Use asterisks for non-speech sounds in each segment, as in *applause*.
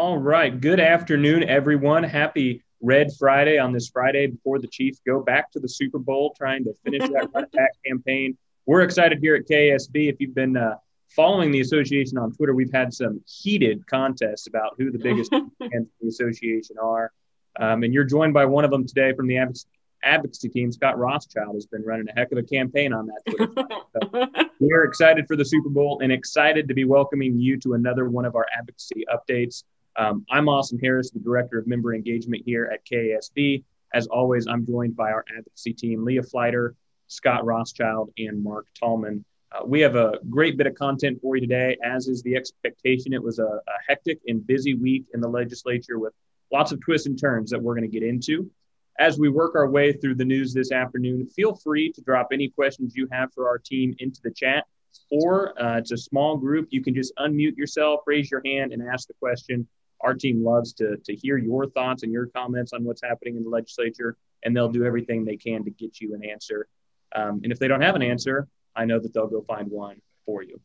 All right. Good afternoon, everyone. Happy Red Friday on this Friday before the Chiefs go back to the Super Bowl, trying to finish that *laughs* run back campaign. We're excited here at KSB. If you've been uh, following the association on Twitter, we've had some heated contests about who the biggest *laughs* fans of the association are. Um, and you're joined by one of them today from the advocacy team. Scott Rothschild has been running a heck of a campaign on that. *laughs* so we're excited for the Super Bowl and excited to be welcoming you to another one of our advocacy updates. Um, I'm Austin Harris, the Director of Member Engagement here at KSB. As always, I'm joined by our advocacy team, Leah Fliter, Scott Rothschild, and Mark Tallman. Uh, we have a great bit of content for you today, as is the expectation. It was a, a hectic and busy week in the legislature with lots of twists and turns that we're going to get into. As we work our way through the news this afternoon, feel free to drop any questions you have for our team into the chat, or uh, it's a small group. You can just unmute yourself, raise your hand, and ask the question. Our team loves to, to hear your thoughts and your comments on what's happening in the legislature, and they'll do everything they can to get you an answer. Um, and if they don't have an answer, I know that they'll go find one for you.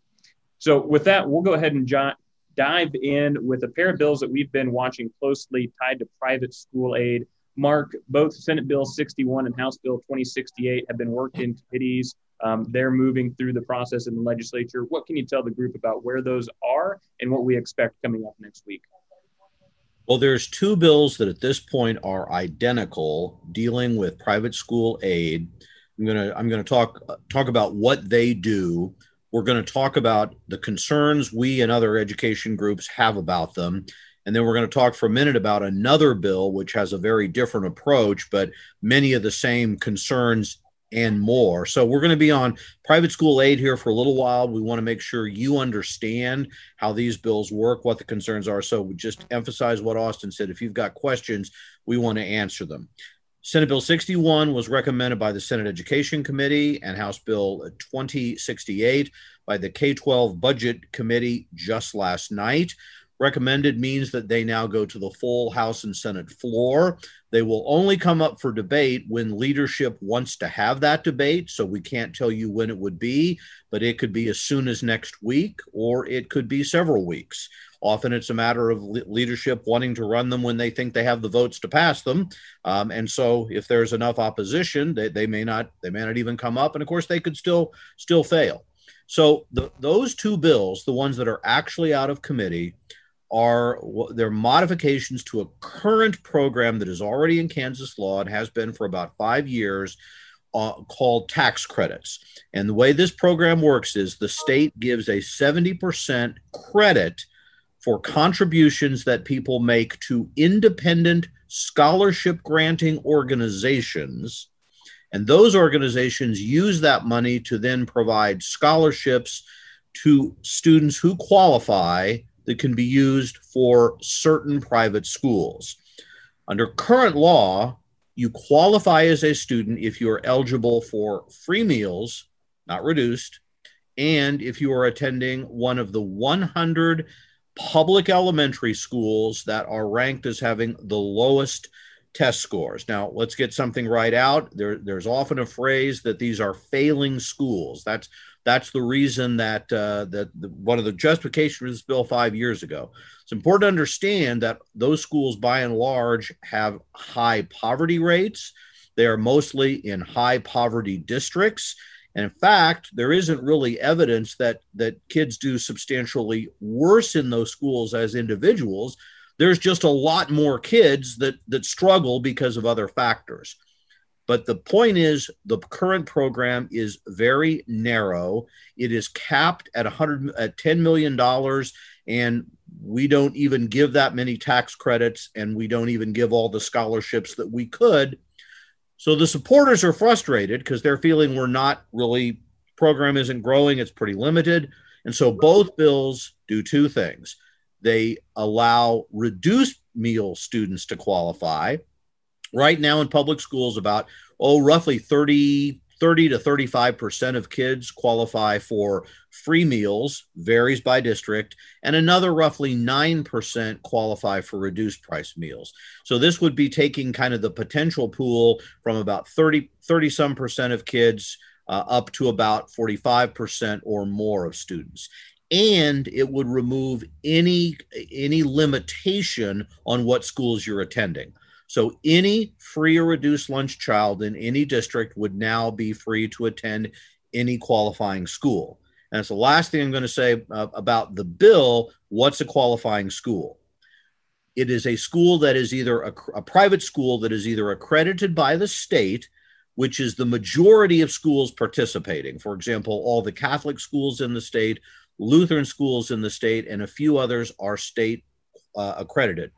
So, with that, we'll go ahead and jo- dive in with a pair of bills that we've been watching closely tied to private school aid. Mark, both Senate Bill 61 and House Bill 2068 have been worked in committees. Um, they're moving through the process in the legislature. What can you tell the group about where those are and what we expect coming up next week? Well, there's two bills that at this point are identical dealing with private school aid. I'm going to I'm going to talk talk about what they do. We're going to talk about the concerns we and other education groups have about them. And then we're going to talk for a minute about another bill which has a very different approach but many of the same concerns and more. So we're going to be on private school aid here for a little while. We want to make sure you understand how these bills work, what the concerns are. So we just emphasize what Austin said. If you've got questions, we want to answer them. Senate Bill 61 was recommended by the Senate Education Committee and House Bill 2068 by the K 12 Budget Committee just last night. Recommended means that they now go to the full House and Senate floor. They will only come up for debate when leadership wants to have that debate. So we can't tell you when it would be, but it could be as soon as next week or it could be several weeks. Often it's a matter of leadership wanting to run them when they think they have the votes to pass them. Um, and so if there's enough opposition, they, they may not they may not even come up. And of course, they could still still fail. So the, those two bills, the ones that are actually out of committee, are they're modifications to a current program that is already in Kansas law and has been for about five years uh, called tax credits. And the way this program works is the state gives a 70% credit for contributions that people make to independent scholarship granting organizations. And those organizations use that money to then provide scholarships to students who qualify that can be used for certain private schools. Under current law, you qualify as a student if you are eligible for free meals, not reduced, and if you are attending one of the 100 public elementary schools that are ranked as having the lowest test scores. Now, let's get something right out. There, there's often a phrase that these are failing schools. That's that's the reason that uh, that the, one of the justifications for this bill five years ago. It's important to understand that those schools, by and large, have high poverty rates. They are mostly in high poverty districts. And in fact, there isn't really evidence that that kids do substantially worse in those schools as individuals. There's just a lot more kids that that struggle because of other factors. But the point is, the current program is very narrow. It is capped at 100 at 10 million dollars, and we don't even give that many tax credits, and we don't even give all the scholarships that we could. So the supporters are frustrated because they're feeling we're not really program isn't growing; it's pretty limited. And so both bills do two things: they allow reduced meal students to qualify right now in public schools about oh roughly 30 30 to 35% of kids qualify for free meals varies by district and another roughly 9% qualify for reduced price meals so this would be taking kind of the potential pool from about 30 30 some percent of kids uh, up to about 45% or more of students and it would remove any any limitation on what schools you're attending. So any free or reduced lunch child in any district would now be free to attend any qualifying school. And it's the last thing I'm going to say uh, about the bill. What's a qualifying school? It is a school that is either a, a private school that is either accredited by the state, which is the majority of schools participating. For example, all the Catholic schools in the state, Lutheran schools in the state, and a few others are state uh, accredited.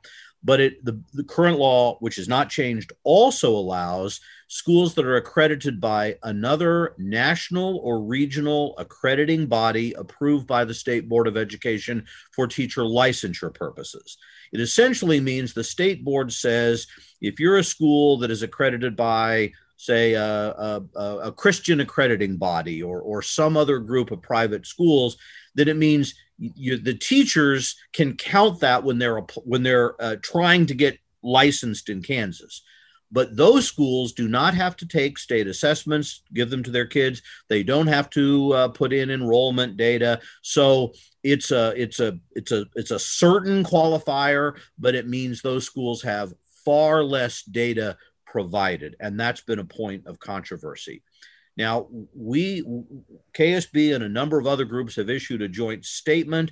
But it, the, the current law, which has not changed, also allows schools that are accredited by another national or regional accrediting body approved by the State Board of Education for teacher licensure purposes. It essentially means the state board says if you're a school that is accredited by say a, a, a, Christian accrediting body or, or some other group of private schools, then it means you, the teachers can count that when they're when they're uh, trying to get licensed in Kansas. But those schools do not have to take state assessments, give them to their kids. They don't have to uh, put in enrollment data. So it's a it's a it's a it's a certain qualifier, but it means those schools have far less data provided, and that's been a point of controversy. Now, we, KSB and a number of other groups have issued a joint statement.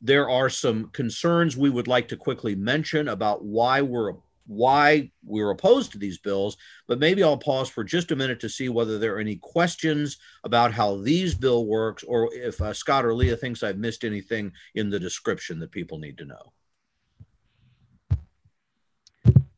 There are some concerns we would like to quickly mention about why we're why we're opposed to these bills, but maybe I'll pause for just a minute to see whether there are any questions about how these bill works, or if uh, Scott or Leah thinks I've missed anything in the description that people need to know.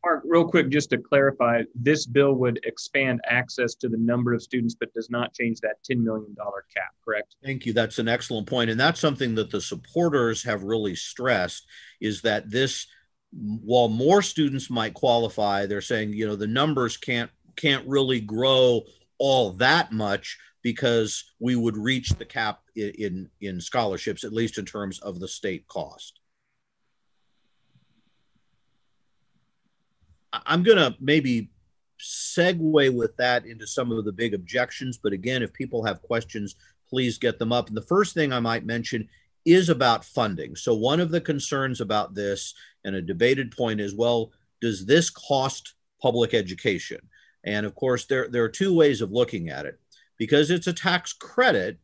Mark, real quick, just to clarify, this bill would expand access to the number of students, but does not change that $10 million cap, correct? Thank you. That's an excellent point. And that's something that the supporters have really stressed is that this, while more students might qualify, they're saying, you know, the numbers can't can't really grow all that much because we would reach the cap in, in, in scholarships, at least in terms of the state cost. I'm going to maybe segue with that into some of the big objections. But again, if people have questions, please get them up. And the first thing I might mention is about funding. So, one of the concerns about this and a debated point is well, does this cost public education? And of course, there, there are two ways of looking at it. Because it's a tax credit,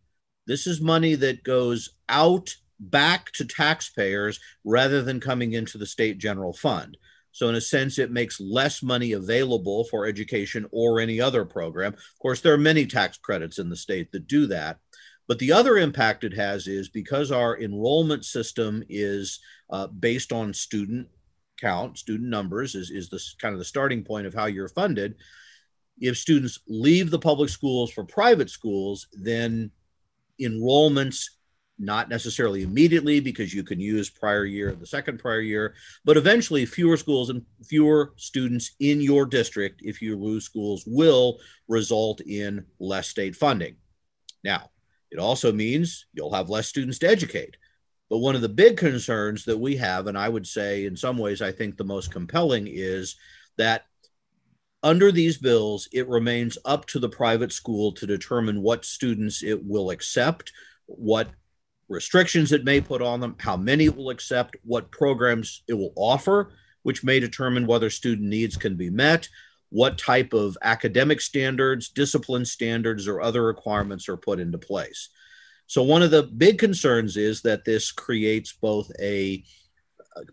this is money that goes out back to taxpayers rather than coming into the state general fund. So, in a sense, it makes less money available for education or any other program. Of course, there are many tax credits in the state that do that. But the other impact it has is because our enrollment system is uh, based on student count, student numbers is, is the kind of the starting point of how you're funded. If students leave the public schools for private schools, then enrollments not necessarily immediately because you can use prior year the second prior year but eventually fewer schools and fewer students in your district if you lose schools will result in less state funding. Now it also means you'll have less students to educate but one of the big concerns that we have and i would say in some ways i think the most compelling is that under these bills it remains up to the private school to determine what students it will accept what restrictions it may put on them, how many it will accept, what programs it will offer, which may determine whether student needs can be met, what type of academic standards, discipline standards, or other requirements are put into place. So, one of the big concerns is that this creates both a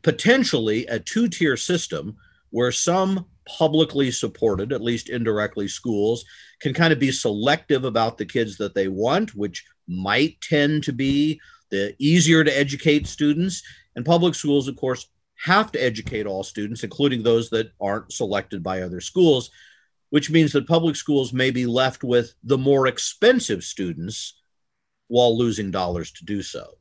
potentially a two tier system where some publicly supported, at least indirectly, schools can kind of be selective about the kids that they want, which might tend to be the easier to educate students. And public schools, of course, have to educate all students, including those that aren't selected by other schools, which means that public schools may be left with the more expensive students while losing dollars to do so.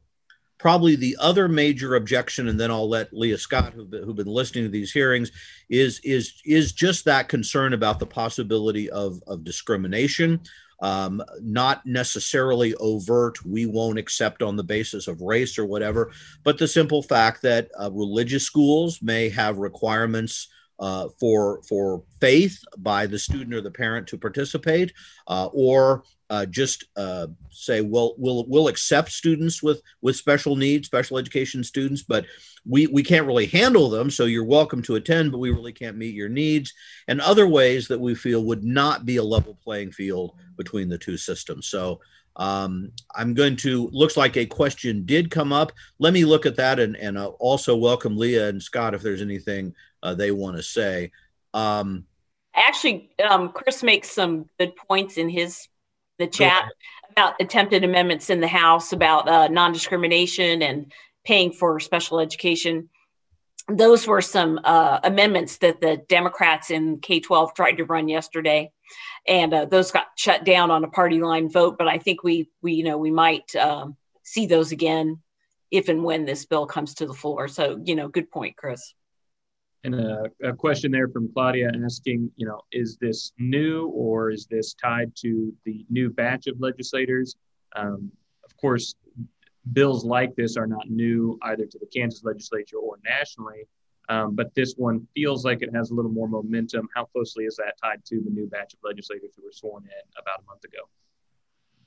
Probably the other major objection, and then I'll let Leah Scott, who've been, who've been listening to these hearings, is is is just that concern about the possibility of of discrimination um, not necessarily overt, we won't accept on the basis of race or whatever, but the simple fact that uh, religious schools may have requirements uh, for for faith by the student or the parent to participate, uh, or uh, just uh, say, well, we'll we'll accept students with with special needs, special education students, but we we can't really handle them. So you're welcome to attend, but we really can't meet your needs. And other ways that we feel would not be a level playing field between the two systems. So. Um, I'm going to, looks like a question did come up. Let me look at that and, and uh, also welcome Leah and Scott if there's anything uh, they want to say. Um, Actually, um, Chris makes some good points in his the chat about attempted amendments in the House about uh, non-discrimination and paying for special education. Those were some uh, amendments that the Democrats in K 12 tried to run yesterday. And uh, those got shut down on a party line vote. But I think we, we you know, we might um, see those again if and when this bill comes to the floor. So, you know, good point, Chris. And a, a, question there from Claudia asking, you know, is this new or is this tied to the new batch of legislators? Um, of course, bills like this are not new either to the Kansas legislature or nationally, um, but this one feels like it has a little more momentum. How closely is that tied to the new batch of legislators who were sworn in about a month ago?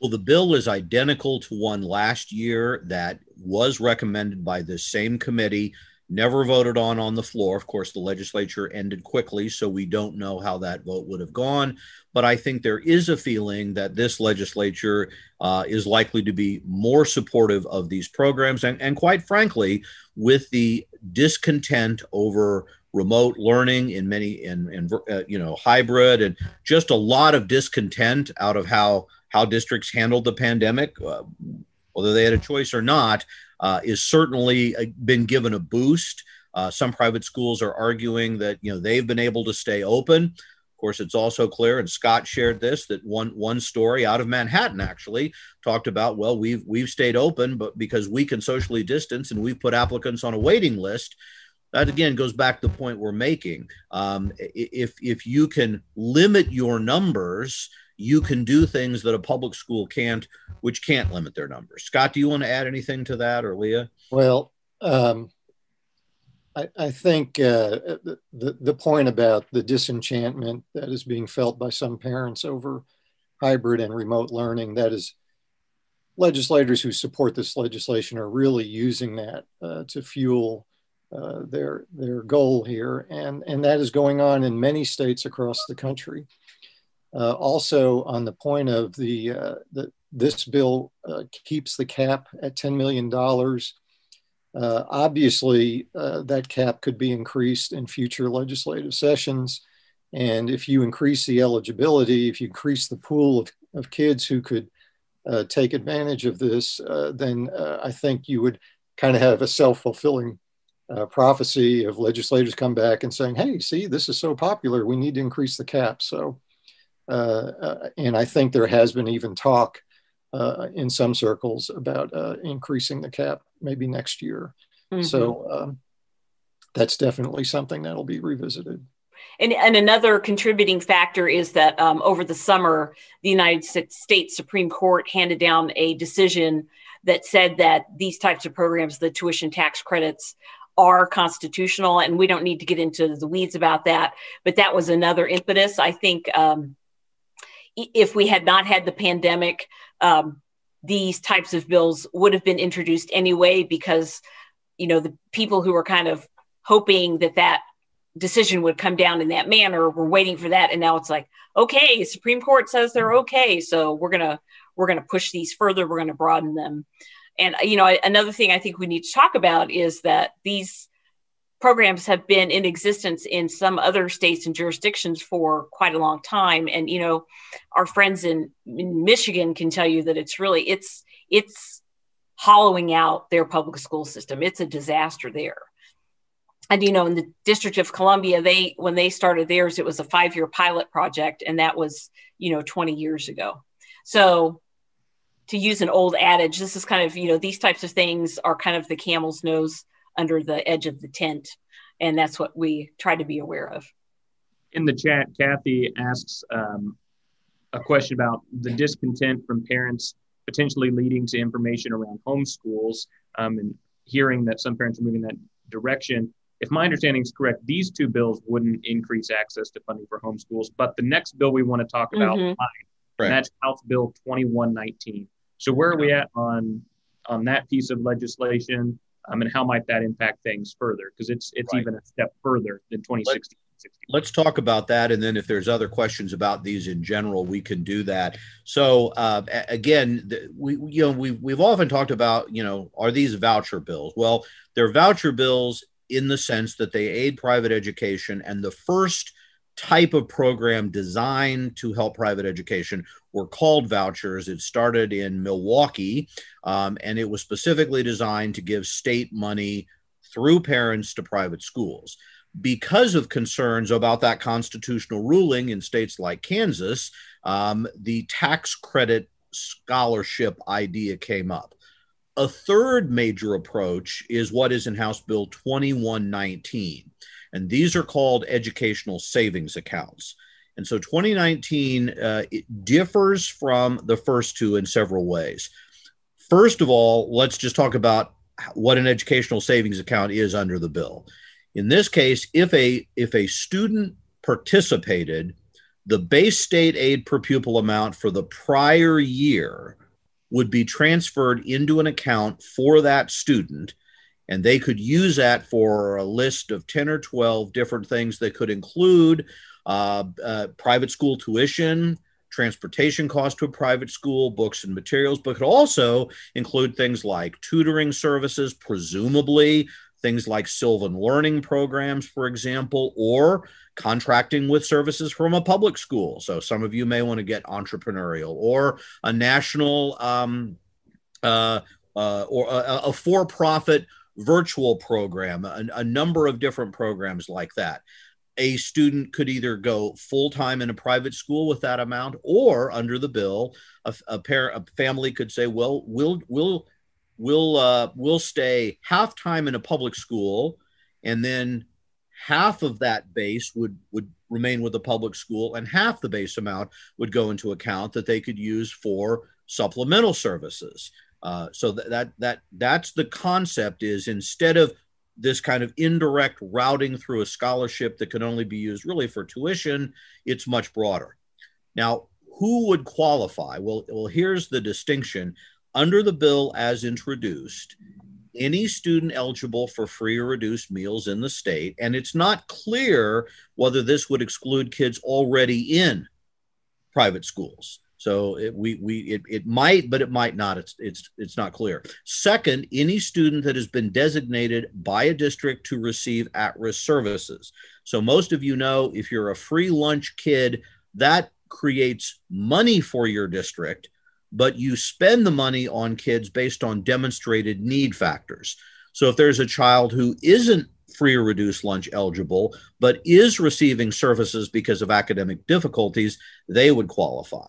Well, the bill is identical to one last year that was recommended by the same committee never voted on on the floor. Of course, the legislature ended quickly, so we don't know how that vote would have gone. But I think there is a feeling that this legislature uh, is likely to be more supportive of these programs. And, and quite frankly, with the discontent over remote learning in many in, uh, you know hybrid and just a lot of discontent out of how how districts handled the pandemic uh, whether they had a choice or not uh, is certainly uh, been given a boost. Uh, some private schools are arguing that you know they've been able to stay open. Of course, it's also clear, and Scott shared this that one one story out of Manhattan actually talked about well we've we've stayed open, but because we can socially distance and we've put applicants on a waiting list. That again goes back to the point we're making. Um, if if you can limit your numbers, you can do things that a public school can't, which can't limit their numbers. Scott, do you want to add anything to that, or Leah? Well, um, I, I, think uh, the the point about the disenchantment that is being felt by some parents over hybrid and remote learning that is legislators who support this legislation are really using that uh, to fuel uh, their their goal here, and and that is going on in many states across the country. Uh, also, on the point of the, uh, the this bill uh, keeps the cap at $10 million. Uh, obviously, uh, that cap could be increased in future legislative sessions. And if you increase the eligibility, if you increase the pool of, of kids who could uh, take advantage of this, then I think you would kind of have a self fulfilling prophecy of legislators come back and saying, hey, see, this is so popular, we need to increase the cap. So uh, uh, and I think there has been even talk uh, in some circles about increasing the cap maybe next year. Mm-hmm. So um, that's definitely something that'll be revisited. And, and, another contributing factor is that um, over the summer, the United States Supreme Court handed down a decision that said that these types of programs, the tuition tax credits, are constitutional. And we don't need to get into the weeds about that. But that was another impetus. I think um, if we had not had the pandemic, um, these types of bills would have been introduced anyway because you know the people who were kind of hoping that that decision would come down in that manner were waiting for that. And now it's like okay supreme court says they're okay. So we're gonna we're gonna push these further. We're gonna broaden them. And you know another thing i think we need to talk about is that these programs have been in existence in some other states and jurisdictions for quite a long time. And you know our friends in, in michigan can tell you that it's really it's it's hollowing out their public school system. It's a disaster there. And you know in the district of columbia they when they started theirs it was a five year pilot project and that was you know 20 years ago. So to use an old adage this is kind of you know these types of things are kind of the camel's nose under the edge of the tent. And that's what we try to be aware of. In the chat, Kathy asks um, a question about the discontent from parents potentially leading to information around homeschools um, and hearing that some parents are moving that direction. if my understanding is correct, these two bills wouldn't increase access to funding for homeschools. But the next bill we want to talk about, mm-hmm. and that's House Bill 2119. So where are we at on on that piece of legislation? Um, and how might that impact things further? Because it's it's right. even a step further than 2016. Let's talk about that, and then if there's other questions about these in general, we can do that. So uh, again, we you know we we've often talked about you know are these voucher bills? Well, they're voucher bills in the sense that they aid private education. And the first type of program designed to help private education were called vouchers. It started in Milwaukee, um, and it was specifically designed to give state money through parents to private schools. Because of concerns about that constitutional ruling in states like Kansas, um, the tax credit scholarship idea came up. A third major approach is what is in House Bill 2119. And these are called educational savings accounts. And so 2019 uh, differs from the first two in several ways. First of all, let's just talk about what an educational savings account is under the bill. In this case, if a if a student participated, the base state aid per pupil amount for the prior year would be transferred into an account for that student and they could use that for a list of 10 or 12 different things that could include uh, uh, private school tuition transportation cost to a private school books and materials but could also include things like tutoring services presumably things like sylvan learning programs for example or contracting with services from a public school. So some of you may want to get entrepreneurial or a national um, uh, uh, or a, a for-profit virtual program, a, a number of different programs like that. A student could either go full time in a private school with that amount, or under the bill, a, a pair, a family could say, "Well, we'll we'll we'll uh, we'll stay half time in a public school, and then half of that base would would remain with the public school and half the base amount would go into account that they could use for supplemental services uh, so that, that that that's the concept is instead of this kind of indirect routing through a scholarship that can only be used really for tuition it's much broader now who would qualify well well here's the distinction under the bill as introduced any student eligible for free or reduced meals in the state. And it's not clear whether this would exclude kids already in private schools. So it, we, we it, it might, but it might not. It's, it's, it's not clear. Second, any student that has been designated by a district to receive at risk services. So most of you know if you're a free lunch kid, that creates money for your district but you spend the money on kids based on demonstrated need factors. So if there's a child who isn't free or reduced lunch eligible, but is receiving services because of academic difficulties, they would qualify.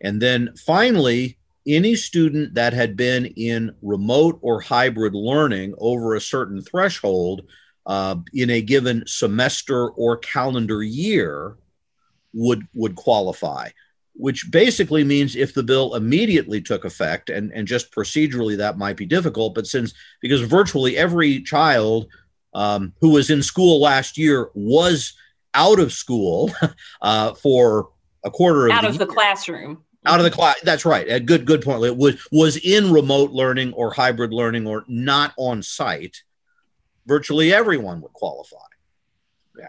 And then finally, any student that had been in remote or hybrid learning over a certain threshold uh, in a given semester or calendar year would would qualify which basically means if the bill immediately took effect and, and just procedurally that might be difficult but since because virtually every child um, who was in school last year was out of school *laughs* uh, for a quarter of out the of the classroom out of the class that's right. A good good point it was was in remote learning or hybrid learning or not on site virtually everyone would qualify.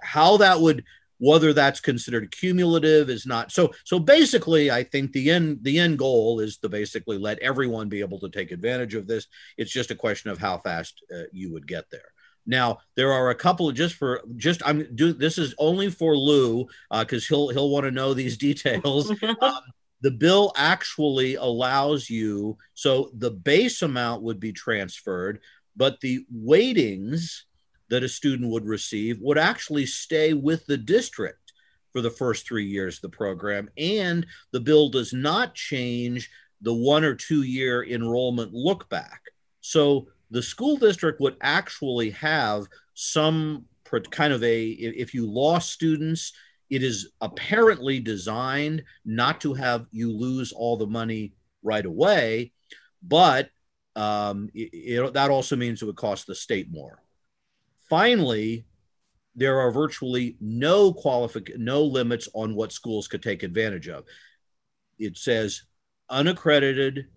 How that would whether that's considered cumulative is not so so basically i think the end the end goal is to basically let everyone be able to take advantage of this. It's just a question of how fast uh, you would get there. Now there are a couple of just for just i'm do this is only for lou because uh, he'll he'll want to know these *laughs* details. *laughs* Um, the bill actually allows you so the base amount would be transferred but the weightings that a student would receive would actually stay with the district for the first three years of the program. And the bill does not change the one or two year enrollment look back. So the school district would actually have some kind of a, if you lost students, it is apparently designed not to have you lose all the money right away, but um, it, it, that also means it would cost the state more finally, there are virtually no qualific no limits on what schools could take advantage of. It says unaccredited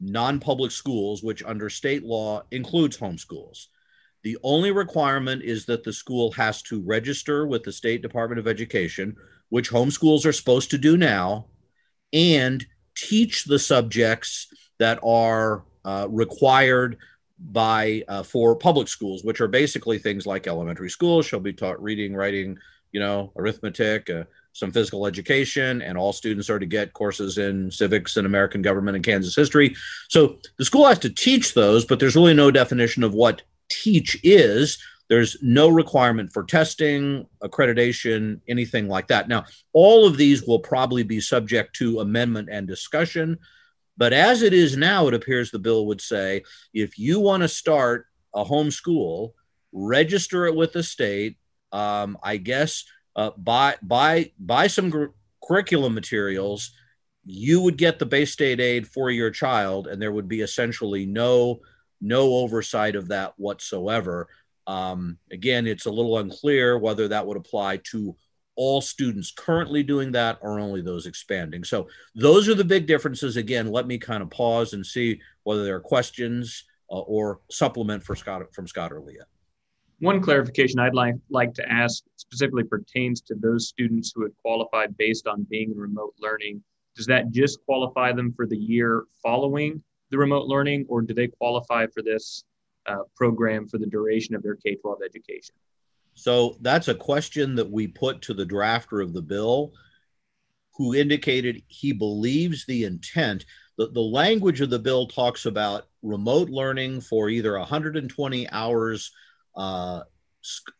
non-public schools, which under state law includes homeschools. The only requirement is that the school has to register with the State Department of Education, which homeschools are supposed to do now, and teach the subjects that are uh, required by uh, for public schools, which are basically things like elementary school. She'll be taught reading, writing, you know, arithmetic, uh, some physical education, and all students are to get courses in civics and American government and Kansas history. So the school has to teach those, but there's really no definition of what teach is. There's no requirement for testing, accreditation, anything like that. Now, all of these will probably be subject to amendment and discussion. But as it is now, it appears the bill would say if you want to start a home school, register it with the state. Um, I guess uh, buy buy buy some gr- curriculum materials. You would get the base state aid for your child, and there would be essentially no no oversight of that whatsoever. Um, again, it's a little unclear whether that would apply to all students currently doing that or only those expanding. So those are the big differences. Again, let me kind of pause and see whether there are questions uh, or supplement for Scott from Scott or Leah. One clarification I'd like, like to ask specifically pertains to those students who had qualified based on being in remote learning. Does that just qualify them for the year following the remote learning, or do they qualify for this uh, program for the duration of their K 12 education? So that's a question that we put to the drafter of the bill, who indicated he believes the intent. The, the language of the bill talks about remote learning for either 120 hours uh,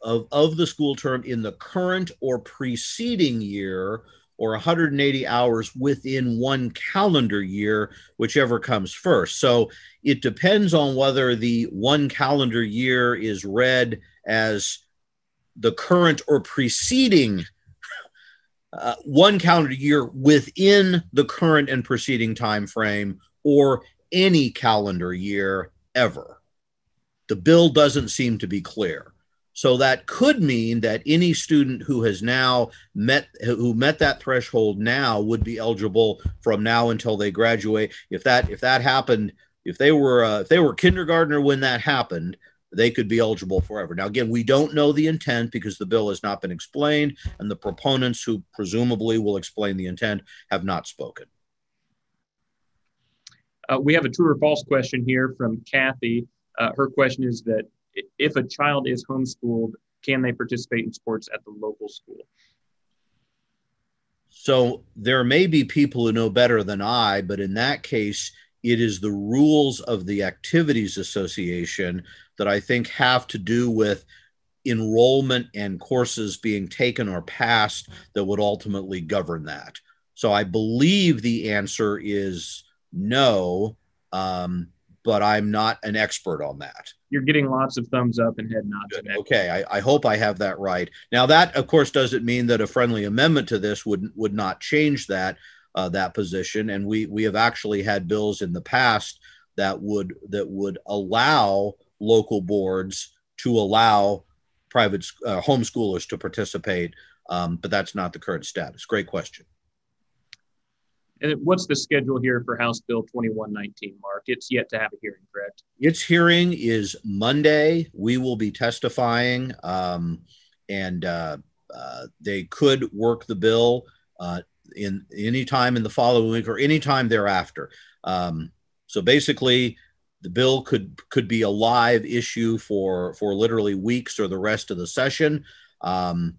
of, of the school term in the current or preceding year, or 180 hours within one calendar year, whichever comes first. So it depends on whether the one calendar year is read as the current or preceding uh, one calendar year within the current and preceding time frame or any calendar year ever the bill doesn't seem to be clear so that could mean that any student who has now met who met that threshold now would be eligible from now until they graduate if that if that happened if they were uh, if they were kindergartner when that happened they could be eligible forever. Now, again, we don't know the intent because the bill has not been explained, and the proponents who presumably will explain the intent have not spoken. Uh, we have a true or false question here from Kathy. Uh, her question is that if a child is homeschooled, can they participate in sports at the local school? So there may be people who know better than I, but in that case, it is the rules of the activities association that I think have to do with enrollment and courses being taken or passed that would ultimately govern that. So I believe the answer is no, um, but I'm not an expert on that. You're getting lots of thumbs up and head nods. Okay, I, I, hope I have that right. Now that, of course, doesn't mean that a friendly amendment to this would would not change that uh, that position. And we we have actually had bills in the past that would that would allow local boards to allow private uh, homeschoolers to participate, um, but that's not the current status. Great question. And what's the schedule here for House Bill 2119, Mark? It's yet to have a hearing, correct? Its hearing is Monday. We will be testifying, um, and uh, uh, they could work the bill uh, in any time in the following week or any time thereafter. Um, so basically, the bill could could be a live issue for for literally weeks or the rest of the session. Um,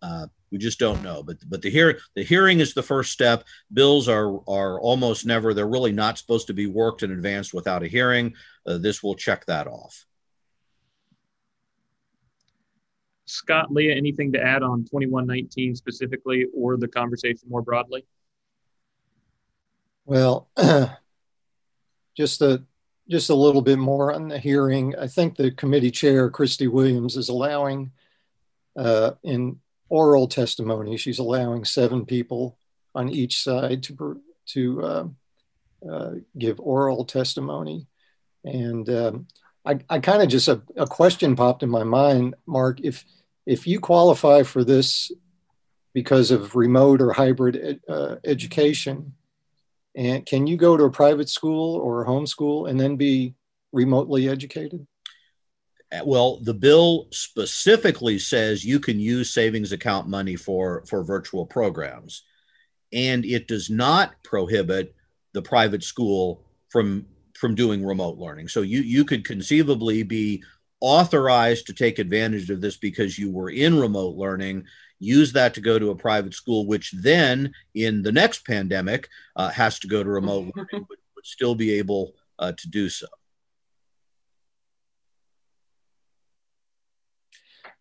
uh, we just don't know. But but the hear the hearing is the first step. Bills are are almost never. They're really not supposed to be worked in advance without a hearing. Uh, this will check that off. Scott, Leah, anything to add on 2119 specifically or the conversation more broadly? Well, *clears throat* just a just a little bit more on the hearing. I think the committee chair, Kristey Williams, is allowing uh, in oral testimony, she's allowing seven people on each side to, to uh, uh, give oral testimony. And um, I, I kind of just a, a question popped in my mind, Mark. If if you qualify for this because of remote or hybrid ed, uh, education, and can you go to a private school or a homeschool and then be remotely educated? Well, the bill specifically says you can use savings account money for for virtual programs, and it does not prohibit the private school from from doing remote learning. So you you could conceivably be authorized to take advantage of this because you were in remote learning use that to go to a private school which then in the next pandemic uh, has to go to remote *laughs* learning but would still be able uh, to do so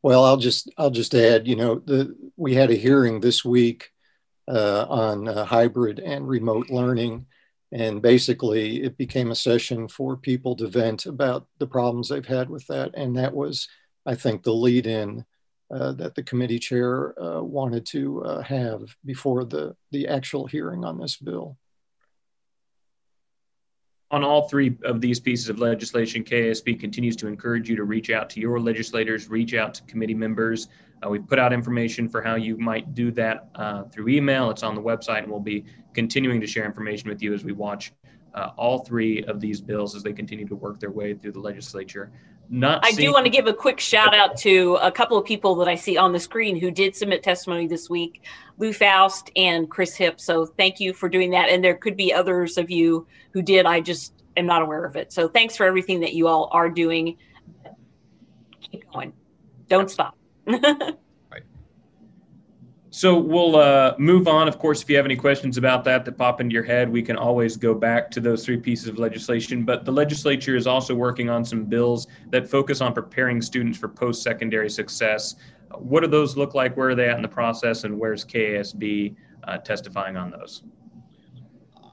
well i'll just i'll just add you know the we had a hearing this week uh, on uh, hybrid and remote learning and basically, it became a session for people to vent about the problems they've had with that. And that was, I think, the lead in uh, that the committee chair uh, wanted to uh, have before the, the actual hearing on this bill. On all three of these pieces of legislation, KSB continues to encourage you to reach out to your legislators, reach out to committee members. Uh, we've put out information for how you might do that uh, through email. It's on the website, and we'll be continuing to share information with you as we watch uh, all three of these bills as they continue to work their way through the legislature. Not I seeing- do want to give a quick shout out to a couple of people that I see on the screen who did submit testimony this week Lou Faust and Chris Hip. So thank you for doing that. And there could be others of you who did. I just am not aware of it. So thanks for everything that you all are doing. Keep going. Don't stop. *laughs* So we'll uh, move on. Of course, if you have any questions about that that pop into your head, we can always go back to those three pieces of legislation. But the legislature is also working on some bills that focus on preparing students for post secondary success. What do those look like? Where are they at in the process? And where's KASB uh, testifying on those?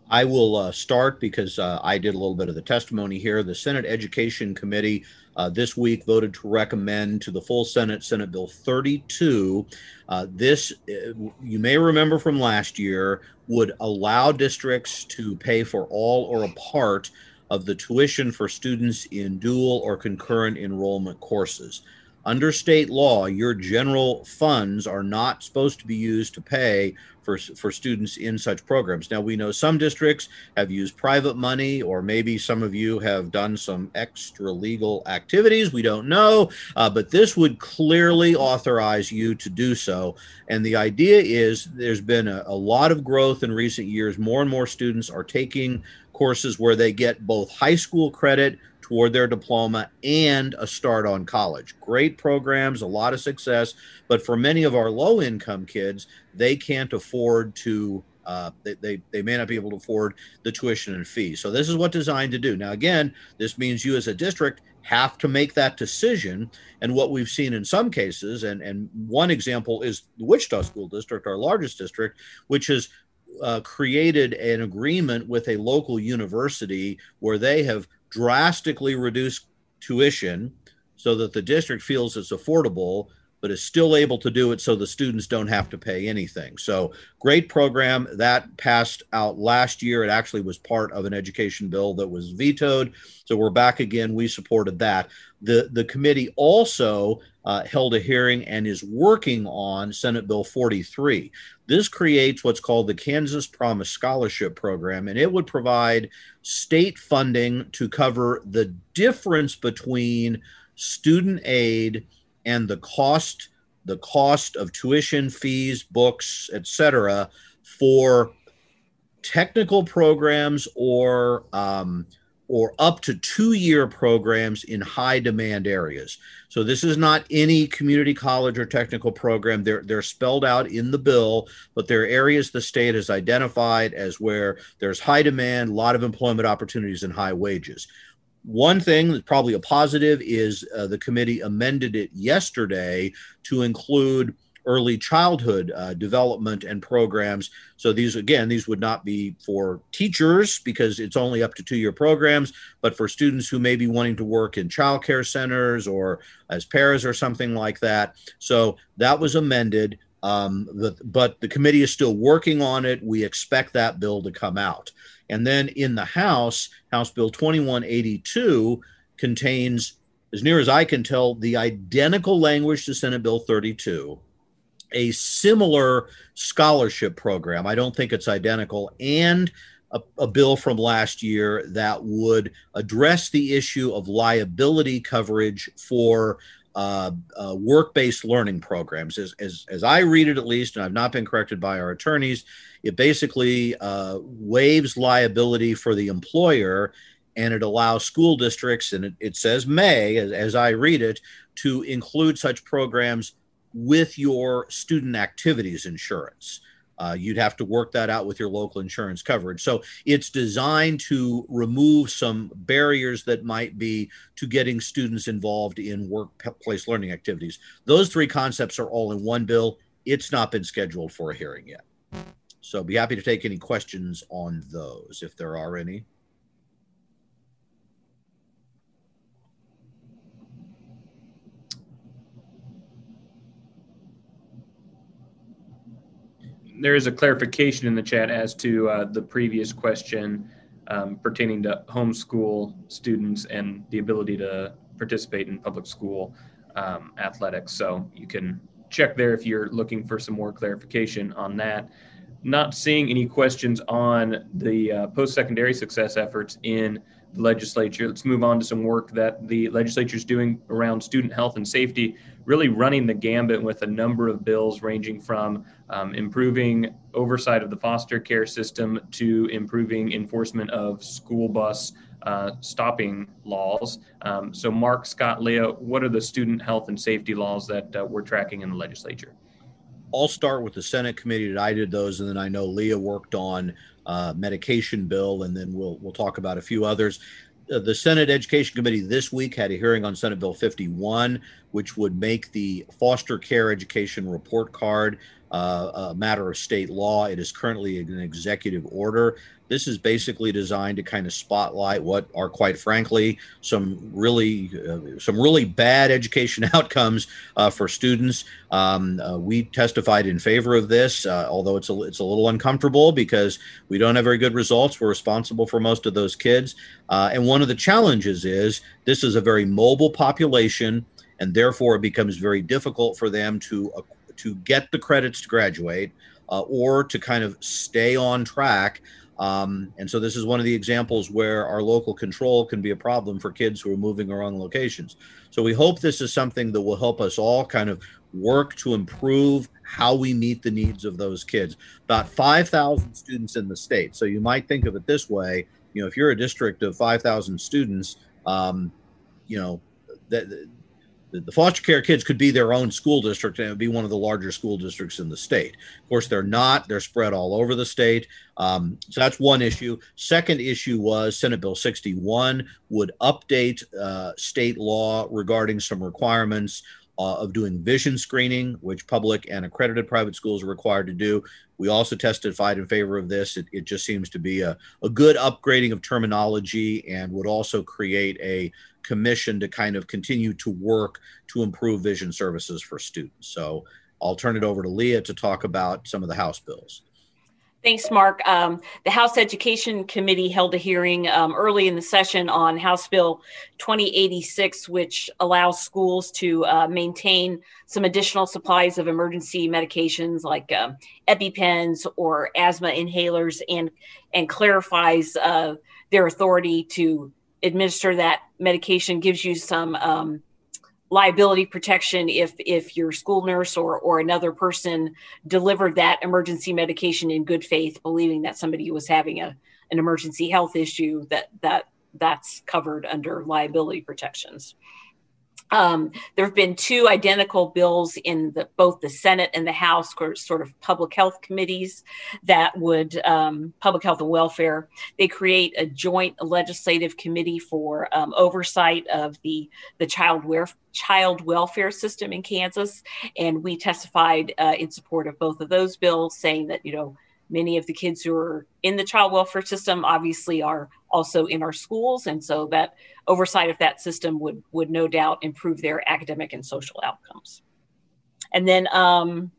I will uh, start because uh, I did a little bit of the testimony here. The Senate Education Committee uh, this week voted to recommend to the full Senate Senate Bill 32. Uh, this, uh, you may remember from last year, would allow districts to pay for all or a part of the tuition for students in dual or concurrent enrollment courses. Under state law, your general funds are not supposed to be used to pay for, for students in such programs. Now, we know some districts have used private money, or maybe some of you have done some extra legal activities. We don't know, uh, but this would clearly authorize you to do so. And the idea is there's been a, a lot of growth in recent years. More and more students are taking courses where they get both high school credit toward their diploma and a start on college. Great programs, a lot of success, but for many of our low income kids, they can't afford to. Uh, they, they, they may not be able to afford the tuition and fees. So, this is what designed to do. Now, again, this means you as a district have to make that decision. And what we've seen in some cases, and, and one example is the Wichita School District, our largest district, which has uh, created an agreement with a local university where they have drastically reduce tuition so that the district feels it's affordable but is still able to do it so the students don't have to pay anything. So, great program that passed out last year. It actually was part of an education bill that was vetoed. So, we're back again. We supported that. The, the committee also uh, held a hearing and is working on Senate Bill 43. This creates what's called the Kansas Promise Scholarship Program, and it would provide state funding to cover the difference between student aid and the cost the cost of tuition fees books etc for technical programs or um, or up to two year programs in high demand areas. So this is not any community college or technical program. They're, they're spelled out in the bill, but there are areas the state has identified as where there's high demand, a lot of employment opportunities, and high wages. One thing that's probably a positive is uh, the committee amended it yesterday to include early childhood uh, development and programs. So these, again, these would not be for teachers because it's only up to two-year programs, but for students who may be wanting to work in childcare centers or as pairs or something like that. So that was amended. Um, the, but the committee is still working on it. We expect that bill to come out. And then in the House, House Bill 2182 contains, as near as I can tell, the identical language to Senate Bill 32, a similar scholarship program. I don't think it's identical, and a, a, bill from last year that would address the issue of liability coverage for uh, uh, work-based learning programs. As, as, as I read it, at least, and I've not been corrected by our attorneys, it basically uh, waives liability for the employer, and it allows school districts, and it, it says may, as, as I read it, to include such programs with your student activities insurance. Uh, you'd have to work that out with your local insurance coverage. So it's designed to remove some barriers that might be to getting students involved in workplace learning activities. Those three concepts are all in one bill. It's not been scheduled for a hearing yet. So be happy to take any questions on those if there are any. There is a clarification in the chat as to uh, the previous question um, pertaining to homeschool students and the ability to participate in public school um, athletics. So you can check there if you're looking for some more clarification on that. Not seeing any questions on the uh, post secondary success efforts in the legislature. Let's move on to some work that the legislature is doing around student health and safety, really running the gambit with a number of bills ranging from um, improving oversight of the foster care system to improving enforcement of school bus uh, stopping laws. Um, so, Mark, Scott, Leah, what are the student health and safety laws that uh, we're tracking in the legislature? I'll start with the Senate committee that I did those, and then I know Leah worked on uh, medication bill, and then we'll we'll talk about a few others. Uh, the Senate Education Committee this week had a hearing on Senate Bill 51, which would make the foster care education report card uh, a matter of state law. It is currently an executive order. This is basically designed to kind of spotlight what are, quite frankly, some really uh, some really bad education *laughs* outcomes uh, for students. Um, uh, we testified in favor of this, uh, although it's a it's a little uncomfortable because we don't have very good results. We're responsible for most of those kids, uh, and one of the challenges is this is a very mobile population, and therefore it becomes very difficult for them to to get the credits to graduate uh, or to kind of stay on track um, and so this is one of the examples where our local control can be a problem for kids who are moving around locations. So we hope this is something that will help us all kind of work to improve how we meet the needs of those kids. About 5,000 students in the state. So you might think of it this way, you know, if you're a district of 5,000 students, um, you know, that the foster care kids could be their own school district and it would be one of the larger school districts in the state. Of course, they're not. They're spread all over the state. Um, so that's one issue. Second issue was Senate Bill 61 would update uh, state law regarding some requirements uh, of doing vision screening, which public and accredited private schools are required to do. We also testified in favor of this. It, it just seems to be a, a good upgrading of terminology and would also create a commission to kind of continue to work to improve vision services for students. So I'll turn it over to Leah to talk about some of the House bills. Thanks, Mark. Um, the House Education Committee held a hearing um, early in the session on House Bill 2086, which allows schools to uh, maintain some additional supplies of emergency medications like um, EpiPens or asthma inhalers and, and clarifies uh, their authority to administer that medication, gives you some um, liability protection if if your school nurse or or another person delivered that emergency medication in good faith believing that somebody was having a an emergency health issue that that that's covered under liability protections um, there have been two identical bills in the, both the Senate and the House, sort of public health committees that would um, public health and welfare. They create a joint legislative committee for um, oversight of the the child welfare child welfare system in Kansas, and we testified uh, in support of both of those bills, saying that you know many of the kids who are in the child welfare system obviously are also in our schools and so that oversight of that system would would no doubt improve their academic and social outcomes and then um,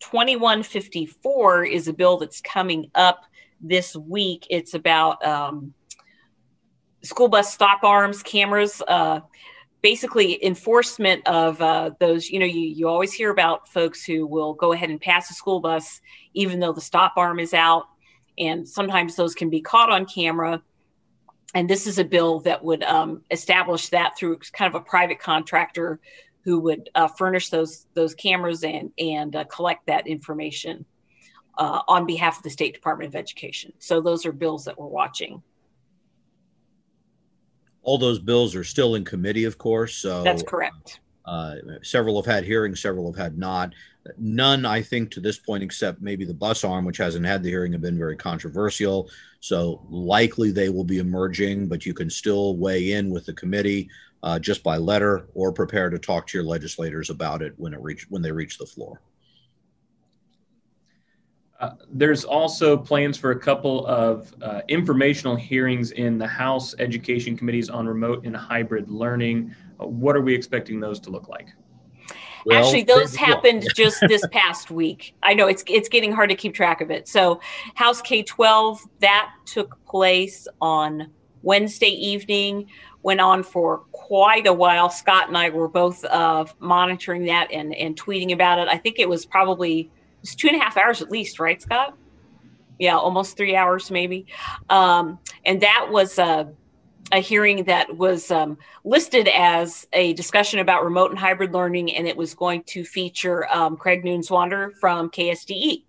2154 is a bill that's coming up this week it's about um, school bus stop arms, cameras, uh, basically enforcement of uh, those. You know, you, you always hear about folks who will go ahead and pass a school bus even though the stop arm is out. And sometimes those can be caught on camera. And this is a bill that would um, establish that through kind of a private contractor who would uh, furnish those those cameras and and uh, collect that information uh, on behalf of the State Department of Education. So those are bills that we're watching. All those bills are still in committee, of course. So that's correct. Uh, several have had hearings, several have had not. None, I think, to this point, except maybe the bus arm, which hasn't had the hearing, have been very controversial. So likely they will be emerging, but you can still weigh in with the committee uh, just by letter or prepare to talk to your legislators about it when it reach when they reach the floor. Uh, there's also plans for a couple of uh, informational hearings in the House Education Committees on remote and hybrid learning. Uh, what are we expecting those to look like? Well, Actually, those happened *laughs* just this past week. I know it's it's getting hard to keep track of it. So, House K twelve that took place on Wednesday evening. Went on for quite a while. Scott and I were both uh, monitoring that and and tweeting about it. I think it was probably it was two and a half hours at least, right, Scott? Yeah, almost three hours maybe. Um, and that was a, a hearing that was um, listed as a discussion about remote and hybrid learning, and it was going to feature um, Craig Neuenswander from KSDE.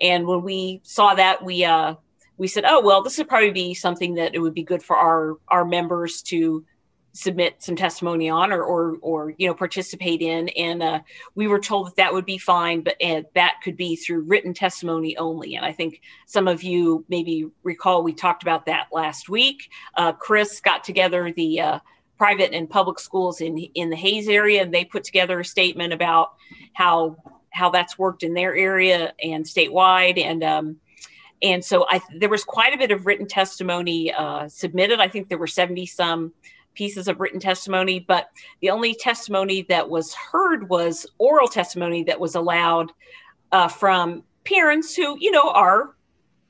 And when we saw that, we uh, we said, oh well, this would probably be something that it would be good for our our members to submit some testimony on or or, or you know participate in. And uh, we were told that that would be fine but that could be through written testimony only. And i think some of you maybe recall we talked about that last week. Uh, chris got together the uh, private and public schools in in the Hays area and they put together a statement about how how that's worked in their area and statewide. And um, and so I, there was quite a bit of written testimony uh, submitted. I think there were 70 some pieces of written testimony, but the only testimony that was heard was oral testimony that was allowed uh, from parents who, you know, are,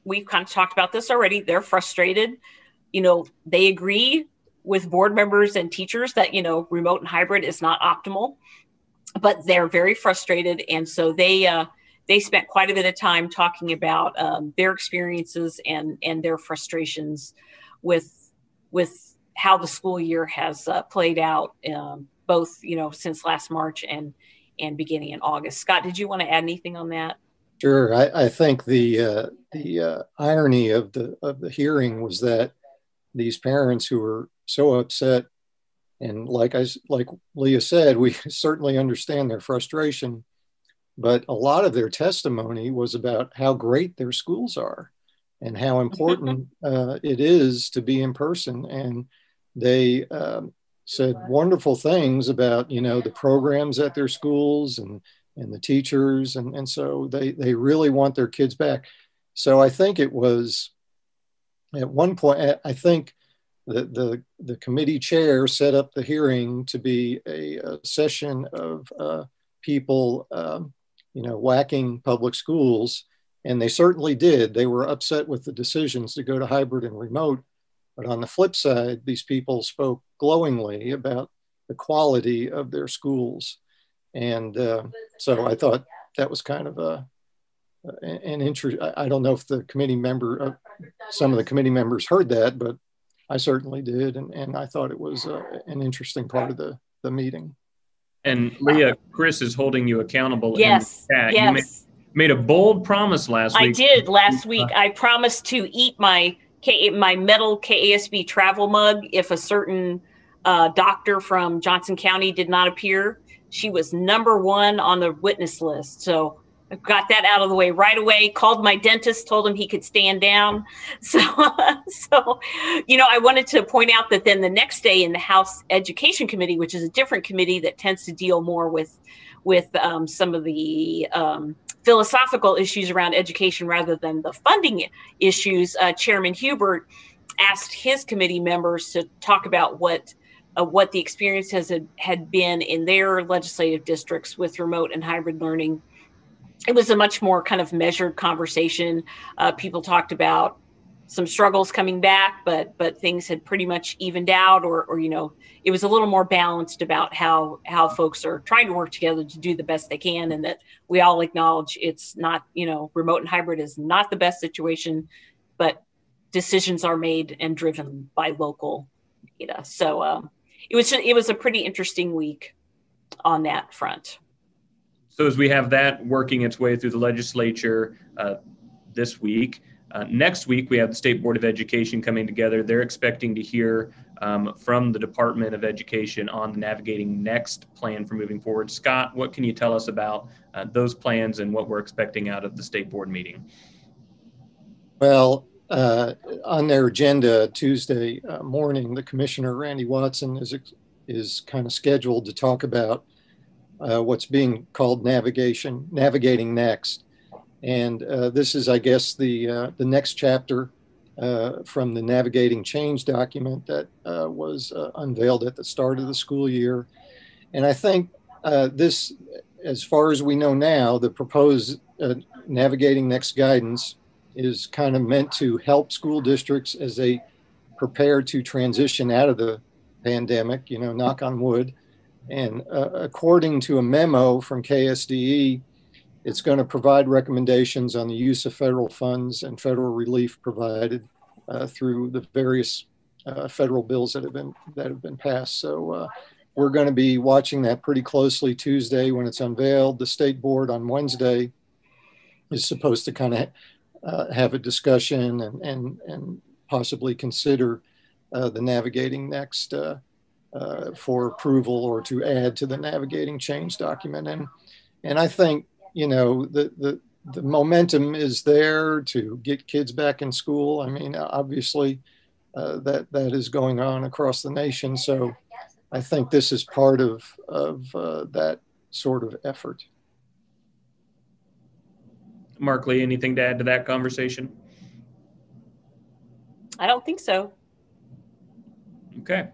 we've kind of talked about this already, they're frustrated. You know, they agree with board members and teachers that, you know, remote and hybrid is not optimal, but they're very frustrated. And so they, uh, they spent quite a bit of time talking about um, their experiences and and their frustrations with with how the school year has uh, played out, um, both you know since last March and and beginning in August. Scott, did you want to add anything on that? Sure. I, I think the uh, the uh, irony of the of the hearing was that these parents who were so upset, and like I like Leah said, we *laughs* certainly understand their frustration, but a lot of their testimony was about how great their schools are and how *laughs* important uh, it is to be in person and they um, said wonderful things about you know the programs at their schools and and the teachers and and so they they really want their kids back. So i think it was at one point i think the the, the committee chair set up the hearing to be a, a session of uh, people um, you know whacking public schools and they certainly did. They were upset with the decisions to go to hybrid and remote but on the flip side, these people spoke glowingly about the quality of their schools. And uh, so I thought that was kind of a, an interest. I don't know if the committee member, uh, some of the committee members heard that, but I certainly did. And, and I thought it was uh, an interesting part of the, the meeting. And Leah, Chris is holding you accountable. Yes. Yes. You made, made, a bold promise last I week. I did last week. I promised to eat my K- my metal KASB travel mug if a certain uh, doctor from Johnson County did not appear. She was number one on the witness list. So I got that out of the way right away. Called my dentist, told him he could stand down. *laughs* So, so you know, I wanted to point out that then the next day in the House Education Committee, which is a different committee that tends to deal more with with um, some of the um, philosophical issues around education rather than the funding issues, uh, Chairman Huebert asked his committee members to talk about what uh, what the experience has had been in their legislative districts with remote and hybrid learning. It was a much more kind of measured conversation. Uh, people talked about some struggles coming back, but but things had pretty much evened out, or or you know, it was a little more balanced about how how folks are trying to work together to do the best they can, and that we all acknowledge it's not you know, remote and hybrid is not the best situation, but decisions are made and driven by local data. So um, it was it was a pretty interesting week on that front. So as we have that working its way through the legislature uh, this week. Uh, next week, we have the State Board of Education coming together. They're expecting to hear um, from the Department of Education on the Navigating Next plan for moving forward. Scott, what can you tell us about uh, those plans and what we're expecting out of the State Board meeting? Well, uh, on their agenda Tuesday uh, morning, the Commissioner Randy Watson is is kind of scheduled to talk about uh, what's being called navigation, navigating next. And uh, this is, I guess, the, uh, the next chapter uh, from the Navigating Change document that uh, was uh, unveiled at the start of the school year. And I think uh, this, as far as we know now, the proposed Navigating Next guidance is kind of meant to help school districts as they prepare to transition out of the pandemic, you know, knock on wood. And according to a memo from KSDE, it's going to provide recommendations on the use of federal funds and federal relief provided uh, through the various uh, federal bills that have been that have been passed. So uh, we're going to be watching that pretty closely Tuesday when it's unveiled. The state board on Wednesday is supposed to kind of uh, have a discussion and and and possibly consider uh, the navigating next uh, for approval or to add to the navigating change document. And and I think you know the the the momentum is there to get kids back in school. I mean, obviously, uh, that that is going on across the nation. So, I think this is part of of uh, that sort of effort. Mark Leah, anything to add to that conversation? I don't think so. Okay.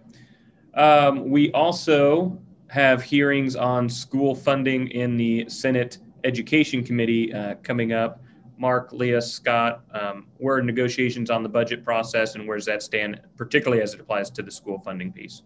Um, we also have hearings on school funding in the Senate Education Committee uh, coming up. Mark, Leah, Scott, um, where are negotiations on the budget process and where does that stand, particularly as it applies to the school funding piece?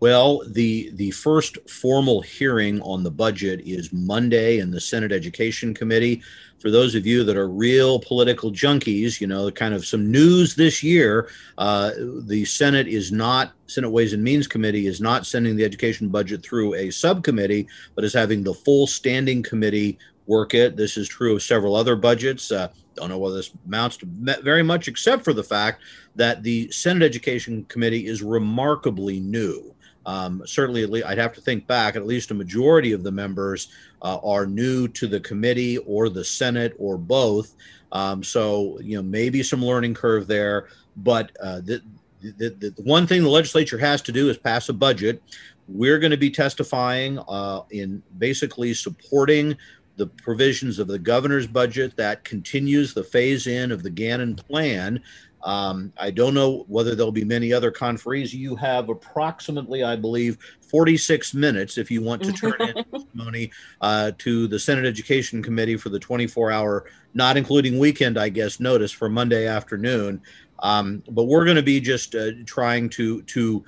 Well, the the first formal hearing on the budget is Monday in the Senate Education Committee. For those of you that are real political junkies, you know, kind of some news this year. Uh, the Senate is not Senate Ways and Means Committee is not sending the education budget through a subcommittee, but is having the full standing committee work it. This is true of several other budgets. Uh, don't know whether this amounts to very much, except for the fact that the Senate Education Committee is remarkably new. Um, certainly, I'd have to think back. At least a majority of the members uh, are new to the committee or the Senate or both. Um, so, you know, maybe some learning curve there. But uh, the, the, the, one thing the legislature has to do is pass a budget. We're going to be testifying uh, in basically supporting the provisions of the governor's budget that continues the phase in of the Gannon plan um, I don't know whether there'll be many other conferees. You have approximately, I believe, 46 minutes if you want to turn in *laughs* testimony uh, to the Senate Education Committee for the 24 hour, not including weekend, I guess, notice for Monday afternoon. Um, but we're going to be just uh, trying to to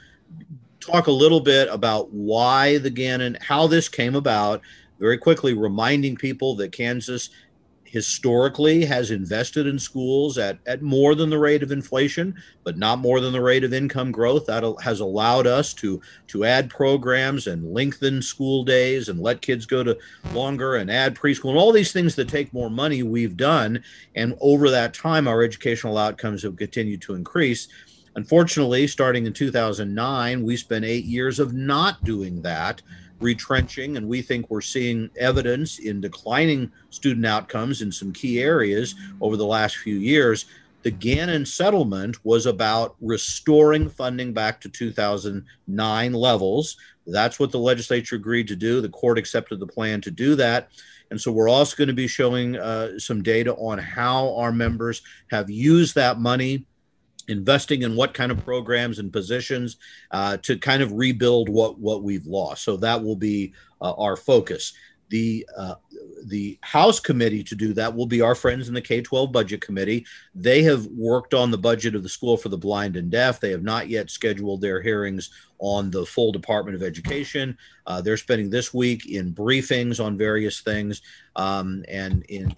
talk a little bit about why the Gannon, how this came about. Very quickly, reminding people that Kansas historically has invested in schools at, at more than the rate of inflation, but not more than the rate of income growth. That has allowed us to, to add programs and lengthen school days and let kids go to longer and add preschool and all these things that take more money we've done. And over that time, our educational outcomes have continued to increase. Unfortunately, starting in 2009, we spent eight years of not doing that retrenching, and we think we're seeing evidence in declining student outcomes in some key areas over the last few years. The Gannon settlement was about restoring funding back to 2009 levels. That's what the legislature agreed to do. The court accepted the plan to do that. And so we're also going to be showing uh, some data on how our members have used that money investing in what kind of programs and positions uh, to kind of rebuild what what we've lost. So that will be uh, our focus. The uh, the House committee to do that will be our friends in the K 12 Budget Committee. They have worked on the budget of the School for the Blind and Deaf. They have not yet scheduled their hearings on the full Department of Education. Uh, they're spending this week in briefings on various things, um, and in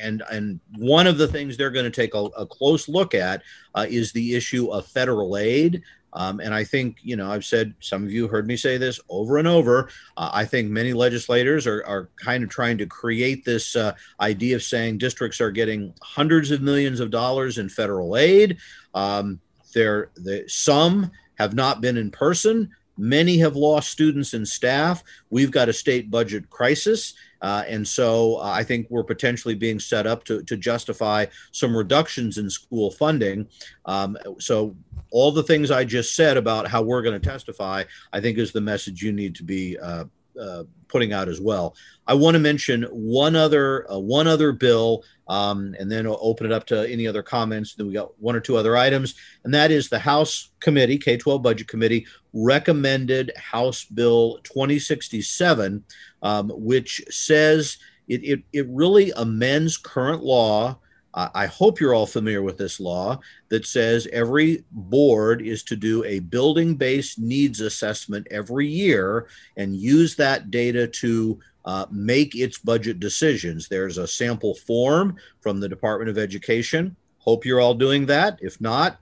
and and one of the things they're going to take a, a, close look at uh, is the issue of federal aid. Um, and I think, you know, I've said, some of you heard me say this over and over. Uh, I think many legislators are, are kind of trying to create this uh, idea of saying districts are getting hundreds of millions of dollars in federal aid. Um, there, the, some have not been in person. Many have lost students and staff. We've got a state budget crisis. Uh, and so uh, I think we're potentially being set up to, to justify some reductions in school funding. Um, so all the things I just said about how we're going to testify, I think is the message you need to be uh, uh, putting out as well. I want to mention one other uh, one other bill, um, and then I'll open it up to any other comments. Then we got one or two other items, and that is the House Committee, K-12 Budget Committee, recommended House Bill 2067, um, which says it, it it really amends current law I hope you're all familiar with this law that says every board is to do a building based needs assessment every year and use that data to uh, make its budget decisions. There's a sample form from the Department of Education. Hope you're all doing that. If not,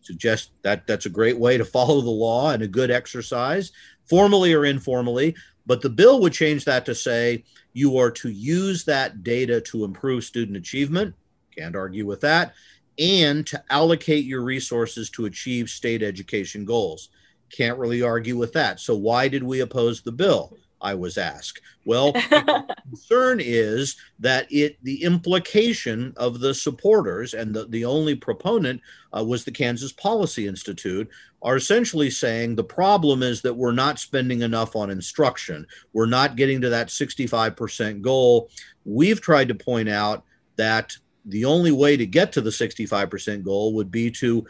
suggest that that's a great way to *laughs* follow the law and a good exercise, formally or informally. But the bill would change that to say you are to use that data to improve student achievement. Can't argue with that. And to allocate your resources to achieve state education goals. Can't really argue with that. So, why did we oppose the bill? I was asked. Well, the *laughs* concern is that it the implication of the supporters and the, the only proponent uh, was the Kansas Policy Institute are essentially saying the problem is that we're not spending enough on instruction. We're not getting to that 65% goal. We've tried to point out that the only way to get to the 65% goal would be to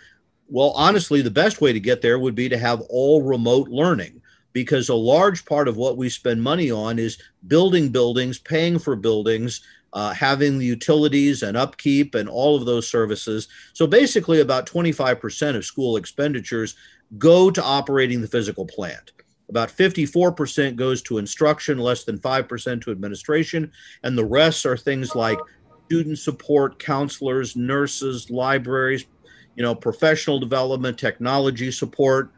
well honestly the best way to get there would be to have all remote learning because a large part of what we spend money on is building buildings, paying for buildings, uh, having the utilities and upkeep and all of those services. So basically, about 25% of school expenditures go to operating the physical plant. About 54% goes to instruction, less than 5% to administration, and the rest are things like student support, counselors, nurses, libraries, you know, professional development, technology support,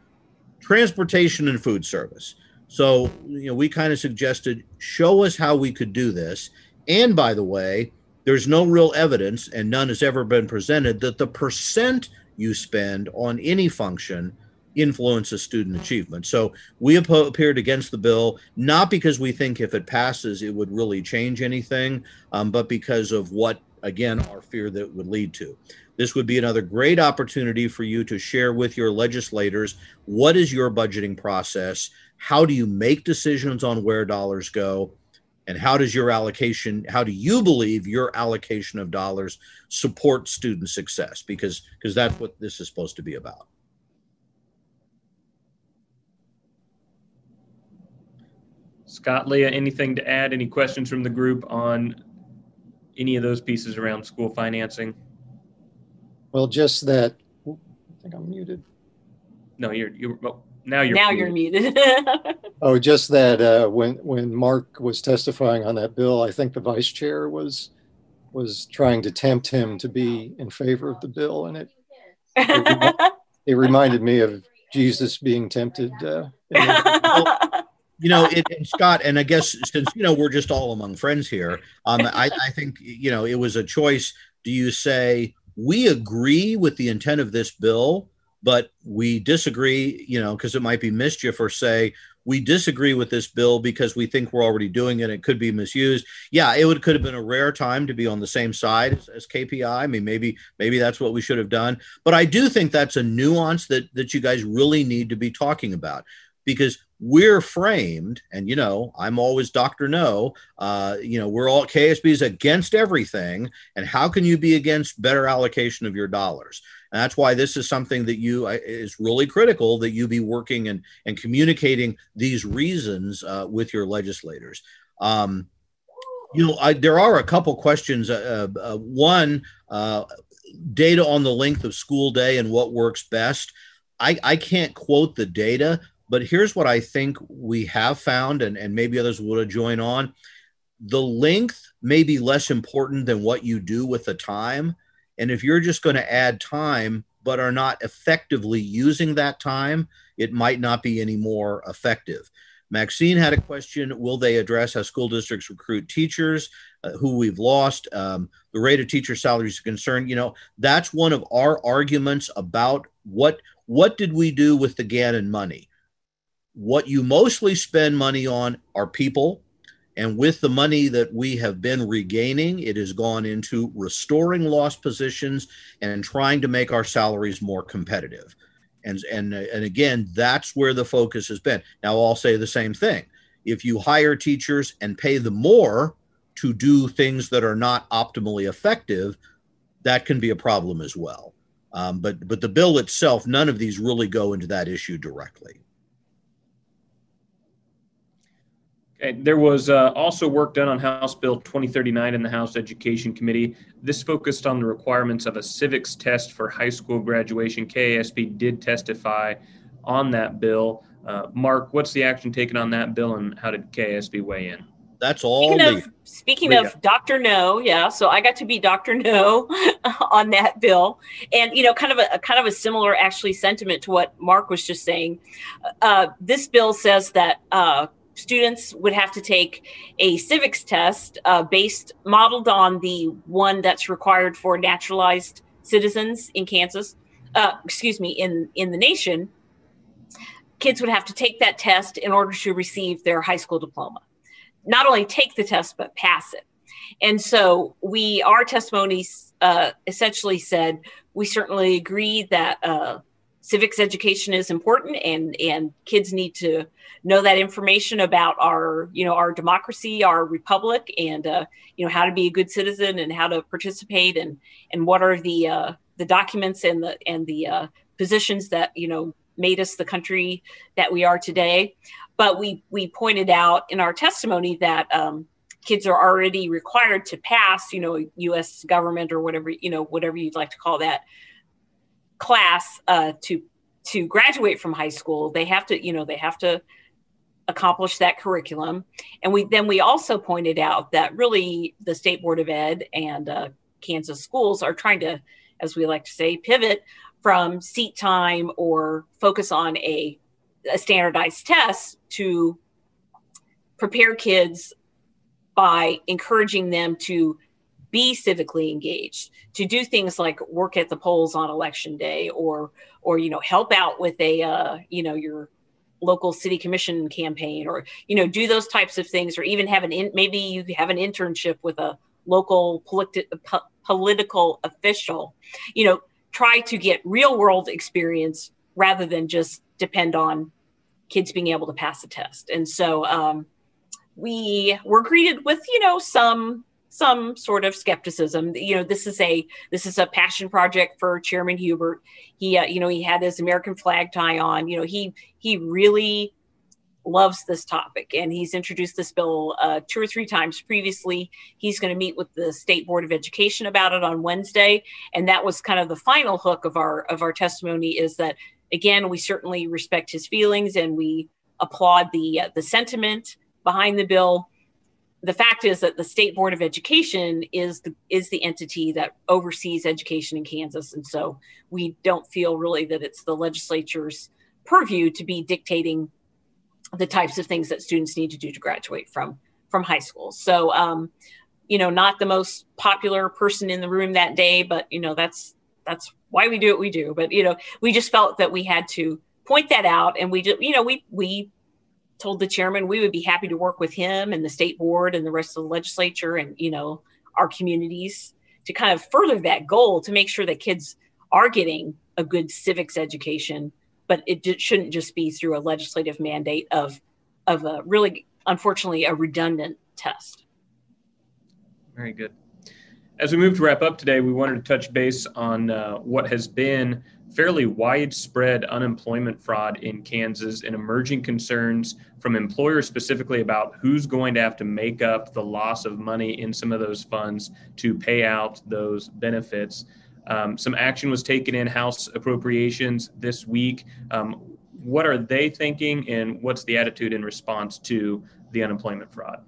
transportation and food service. So, you know, we kind of suggested show us how we could do this. And by the way, there's no real evidence, and none has ever been presented, that the percent you spend on any function influences student achievement. So we appeared against the bill, not because we think if it passes, it would really change anything, um, but because of what, again, our fear that would lead to. This would be another great opportunity for you to share with your legislators what is your budgeting process? How do you make decisions on where dollars go? And how does your allocation, how do you believe your allocation of dollars support student success? Because because that's what this is supposed to be about. Scott, Leah, anything to add? Any questions from the group on any of those pieces around school financing? Well, just that. I think I'm muted. No, you're you're oh, now you're now muted. you're muted. *laughs* oh, just that uh, when when Mark was testifying on that bill, I think the vice chair was was trying to tempt him to be in favor of the bill, and it it, it reminded me of Jesus being tempted. Uh, *laughs* you know, it, and Scott, and I guess since you know we're just all among friends here, um, I, I think you know it was a choice. Do you say we agree with the intent of this bill, but we disagree, you know, because it might be mischief or say we disagree with this bill because we think we're already doing it. It could be misused. Yeah, it would could have been a rare time to be on the same side as, as KPI. I mean, maybe maybe that's what we should have done. But I do think that's a nuance that that you guys really need to be talking about because we're framed and you know i'm always dr no uh, you know we're all KASB's against everything and how can you be against better allocation of your dollars and that's why this is something that you uh, is really critical that you be working and and communicating these reasons uh, with your legislators um, you know, I, there are a couple questions. Uh, uh, one, uh, data on the length of school day and what works best. I, I can't quote the data, but here's what I think we have found, and, and maybe others will join on. The length may be less important than what you do with the time. And if you're just going to add time, but are not effectively using that time, it might not be any more effective. Maxine had a question Will they address how school districts recruit teachers uh, who we've lost? Um, the rate of teacher salaries is concerned. You know, that's one of our arguments about what what did we do with the Gannon money? What you mostly spend money on are people. And with the money that we have been regaining, it has gone into restoring lost positions and trying to make our salaries more competitive. And, and, and again, that's where the focus has been. Now, I'll say the same thing. If you hire teachers and pay them more to do things that are not optimally effective, that can be a problem as well. Um, but, but the bill itself, none of these really go into that issue directly. Okay. There was uh, also work done on House Bill 2039 in the House Education Committee. This focused on the requirements of a civics test for high school graduation. KASB did testify on that bill. Uh, Mark, what's the action taken on that bill, and how did KASB weigh in? That's all. Speaking of, speaking of Dr. No, yeah. So I got to be Dr. No *laughs* on that bill, and you know, kind of a, a, kind of a similar actually sentiment to what Mark was just saying. Uh, this bill says that uh, students would have to take a civics test uh, based modeled on the one that's required for naturalized citizens in Kansas. Uh, excuse me, in in the nation, kids would have to take that test in order to receive their high school diploma. Not only take the test but pass it. And so we, our testimonies uh, essentially said we certainly agree that uh, civics education is important and and kids need to know that information about our you know our democracy our republic and uh, you know how to be a good citizen and how to participate and and what are the uh, the documents and the and the uh, positions that you know made us the country that we are today. But we we pointed out in our testimony that um, kids are already required to pass you know us government or whatever you know whatever you'd like to call that class uh, to to graduate from high school they have to you know they have to accomplish that curriculum. And we then we also pointed out that really the state board of ed and uh, kansas schools are trying to as we like to say pivot from seat time or focus on a, a standardized test to prepare kids by encouraging them to be civically engaged to do things like work at the polls on election day or or you know help out with a uh, you know your local city commission campaign or you know do those types of things or even have an in, maybe you have an internship with a local politi- po- political official. You know try to get real world experience rather than just depend on kids being able to pass a test. And so um, we were greeted with you know some some sort of skepticism. You know, this is a this is a passion project for Chairman Huebert. He, uh, you know, he had his American flag tie on. You know, he he really loves this topic, and he's introduced this bill uh, two or three times previously. He's going to meet with the State Board of Education about it on Wednesday, and that was kind of the final hook of our of our testimony. Is that again, we certainly respect his feelings, and we applaud the uh, the sentiment behind the bill the fact is that the state board of education is the is the entity that oversees education in Kansas, and so we don't feel really that it's the legislature's purview to be dictating the types of things that students need to do to graduate from from high school. So, um, you know, not the most popular person in the room that day, but you know that's that's why we do what we do. But you know, we just felt that we had to point that out, and we just you know we we told the chairman we would be happy to work with him and the state board and the rest of the legislature and you know our communities to kind of further that goal to make sure that kids are getting a good civics education. But it shouldn't just be through a legislative mandate of of a really unfortunately a redundant test. Very good as we move to wrap up today we wanted to touch base on uh, what has been fairly widespread unemployment fraud in Kansas and emerging concerns from employers specifically about who's going to have to make up the loss of money in some of those funds to pay out those benefits. Um, some action was taken in House appropriations this week. Um, what are they thinking, and what's the attitude in response to the unemployment fraud?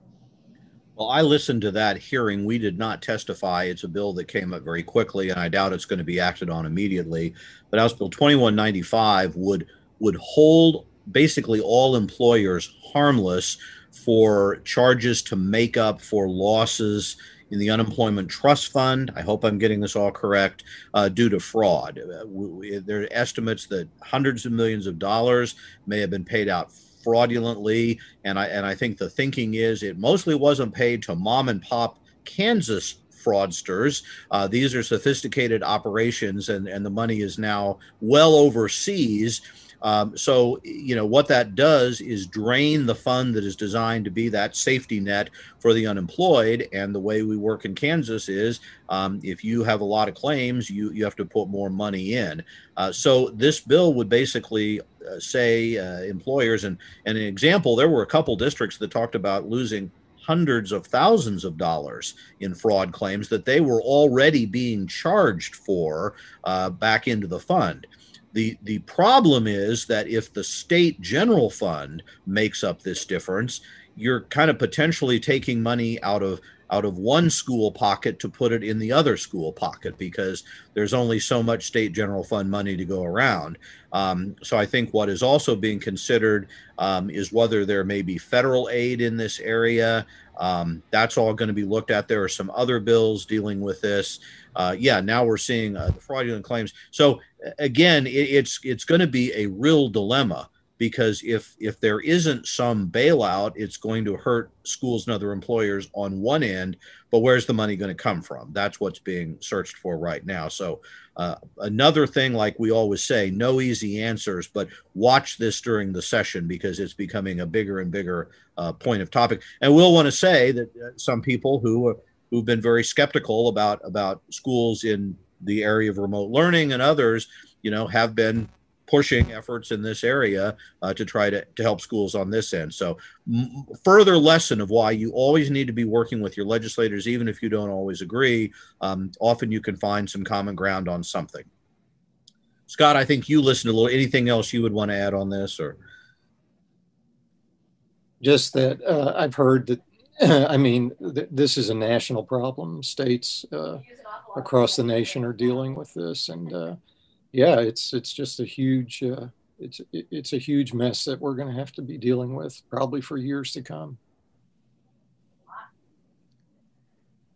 Well, I listened to that hearing. We did not testify. It's a bill that came up very quickly, and I doubt it's going to be acted on immediately. But House Bill 2195 would would hold basically all employers harmless for charges to make up for losses in the unemployment trust fund. I hope I'm getting this all correct uh, due to fraud. Uh, we, there are estimates that hundreds of millions of dollars may have been paid out fraudulently, and I and I think the thinking is it mostly wasn't paid to mom and pop Kansas fraudsters. Uh, these are sophisticated operations, and and the money is now well overseas. Um, so, you know, what that does is drain the fund that is designed to be that safety net for the unemployed. And the way we work in Kansas is um, if you have a lot of claims, you, you have to put more money in. Uh, so, this bill would basically say uh, employers, and, and an example, there were a couple districts that talked about losing hundreds of thousands of dollars in fraud claims that they were already being charged for uh, back into the fund. The, the problem is that if the state general fund makes up this difference, you're kind of potentially taking money out of out of one school pocket to put it in the other school pocket because there's only so much state general fund money to go around. Um, so I think what is also being considered um, is whether there may be federal aid in this area. Um, that's all going to be looked at. There are some other bills dealing with this. Uh, yeah, now we're seeing uh, the fraudulent claims. So again, it, it's it's going to be a real dilemma because if if there isn't some bailout, it's going to hurt schools and other employers on one end. But where's the money going to come from? That's what's being searched for right now. So uh, another thing, like we always say, no easy answers, but watch this during the session because it's becoming a bigger and bigger uh, point of topic. And we'll want to say that uh, some people who who've been very skeptical about about schools in the area of remote learning and others, you know, have been pushing efforts in this area uh, to try to, to help schools on this end. So, m- further lesson of why you always need to be working with your legislators, even if you don't always agree. Um, often you can find some common ground on something. Scott, I think you listened a little. Anything else you would want to add on this, or just that uh, I've heard that. *clears throat* I mean, th- this is a national problem. States uh, across the nation are dealing with this, and uh, yeah, it's it's just a huge uh, it's it's a huge mess that we're going to have to be dealing with probably for years to come.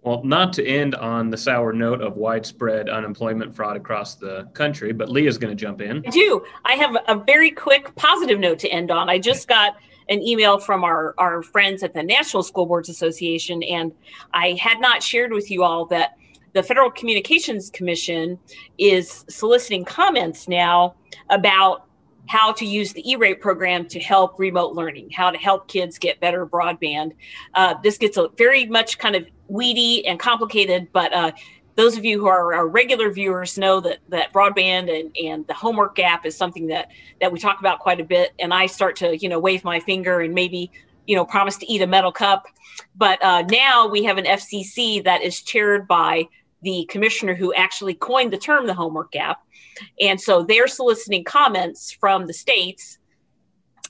Well, not to end on the sour note of widespread unemployment fraud across the country, but Leah's going to jump in. I do. I have a very quick positive note to end on. I just got an email from our, our friends at the National School Boards Association, and I had not shared with you all that the Federal Communications Commission is soliciting comments now about how to use the E-rate program to help remote learning, how to help kids get better broadband. Uh, this gets a very much kind of weedy and complicated, but uh, those of you who are our regular viewers know that that broadband and, and the homework gap is something that that we talk about quite a bit. And I start to you know wave my finger and maybe you know promise to eat a metal cup. But uh, now we have an FCC that is chaired by the commissioner who actually coined the term the homework gap. And so they're soliciting comments from the states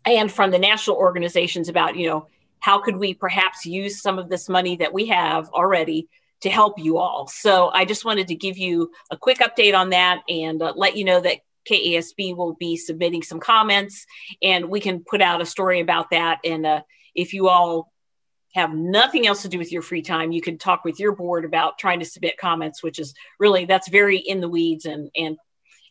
and from the national organizations about, you know, how could we perhaps use some of this money that we have already to help you all. So I just wanted to give you a quick update on that and uh, let you know that KASB will be submitting some comments and we can put out a story about that. And uh, if you all have nothing else to do with your free time, you can talk with your board about trying to submit comments, which is really that's very in the weeds and and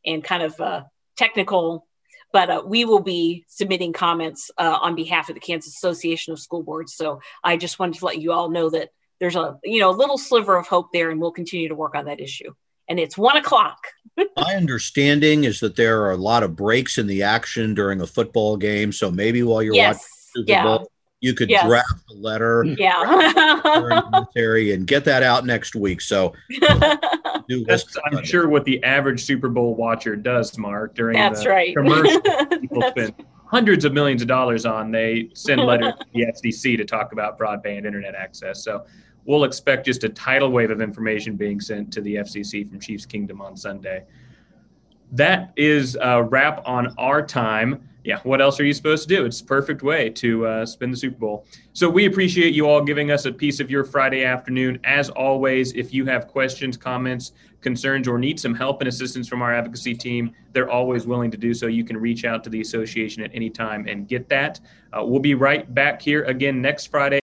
and kind of uh, technical. But uh, we will be submitting comments uh, on behalf of the Kansas Association of School Boards. So I just wanted to let you all know that there's a you know a little sliver of hope there, and we'll continue to work on that issue. And it's one o'clock. *laughs* My understanding is that there are a lot of breaks in the action during a football game. So maybe while you're yes. watching Super. Bowl, you could yes. draft a letter yeah and get that out next week so *laughs* New That's, list I'm sure, what the average Super Bowl watcher does, Mark, during That's the right. commercial *laughs* people That's- spend hundreds of millions of dollars on. They send *laughs* letters to the FCC to talk about broadband internet access. So we'll expect just a tidal wave of information being sent to the FCC from Chiefs Kingdom on Sunday. That is a wrap on our time. Yeah, what else are you supposed to do? It's a perfect way to uh, spend the Super Bowl. So we appreciate you all giving us a piece of your Friday afternoon. As always, if you have questions, comments, concerns, or need some help and assistance from our advocacy team, they're always willing to do so. You can reach out to the association at any time and get that. Uh, we'll be right back here again next Friday.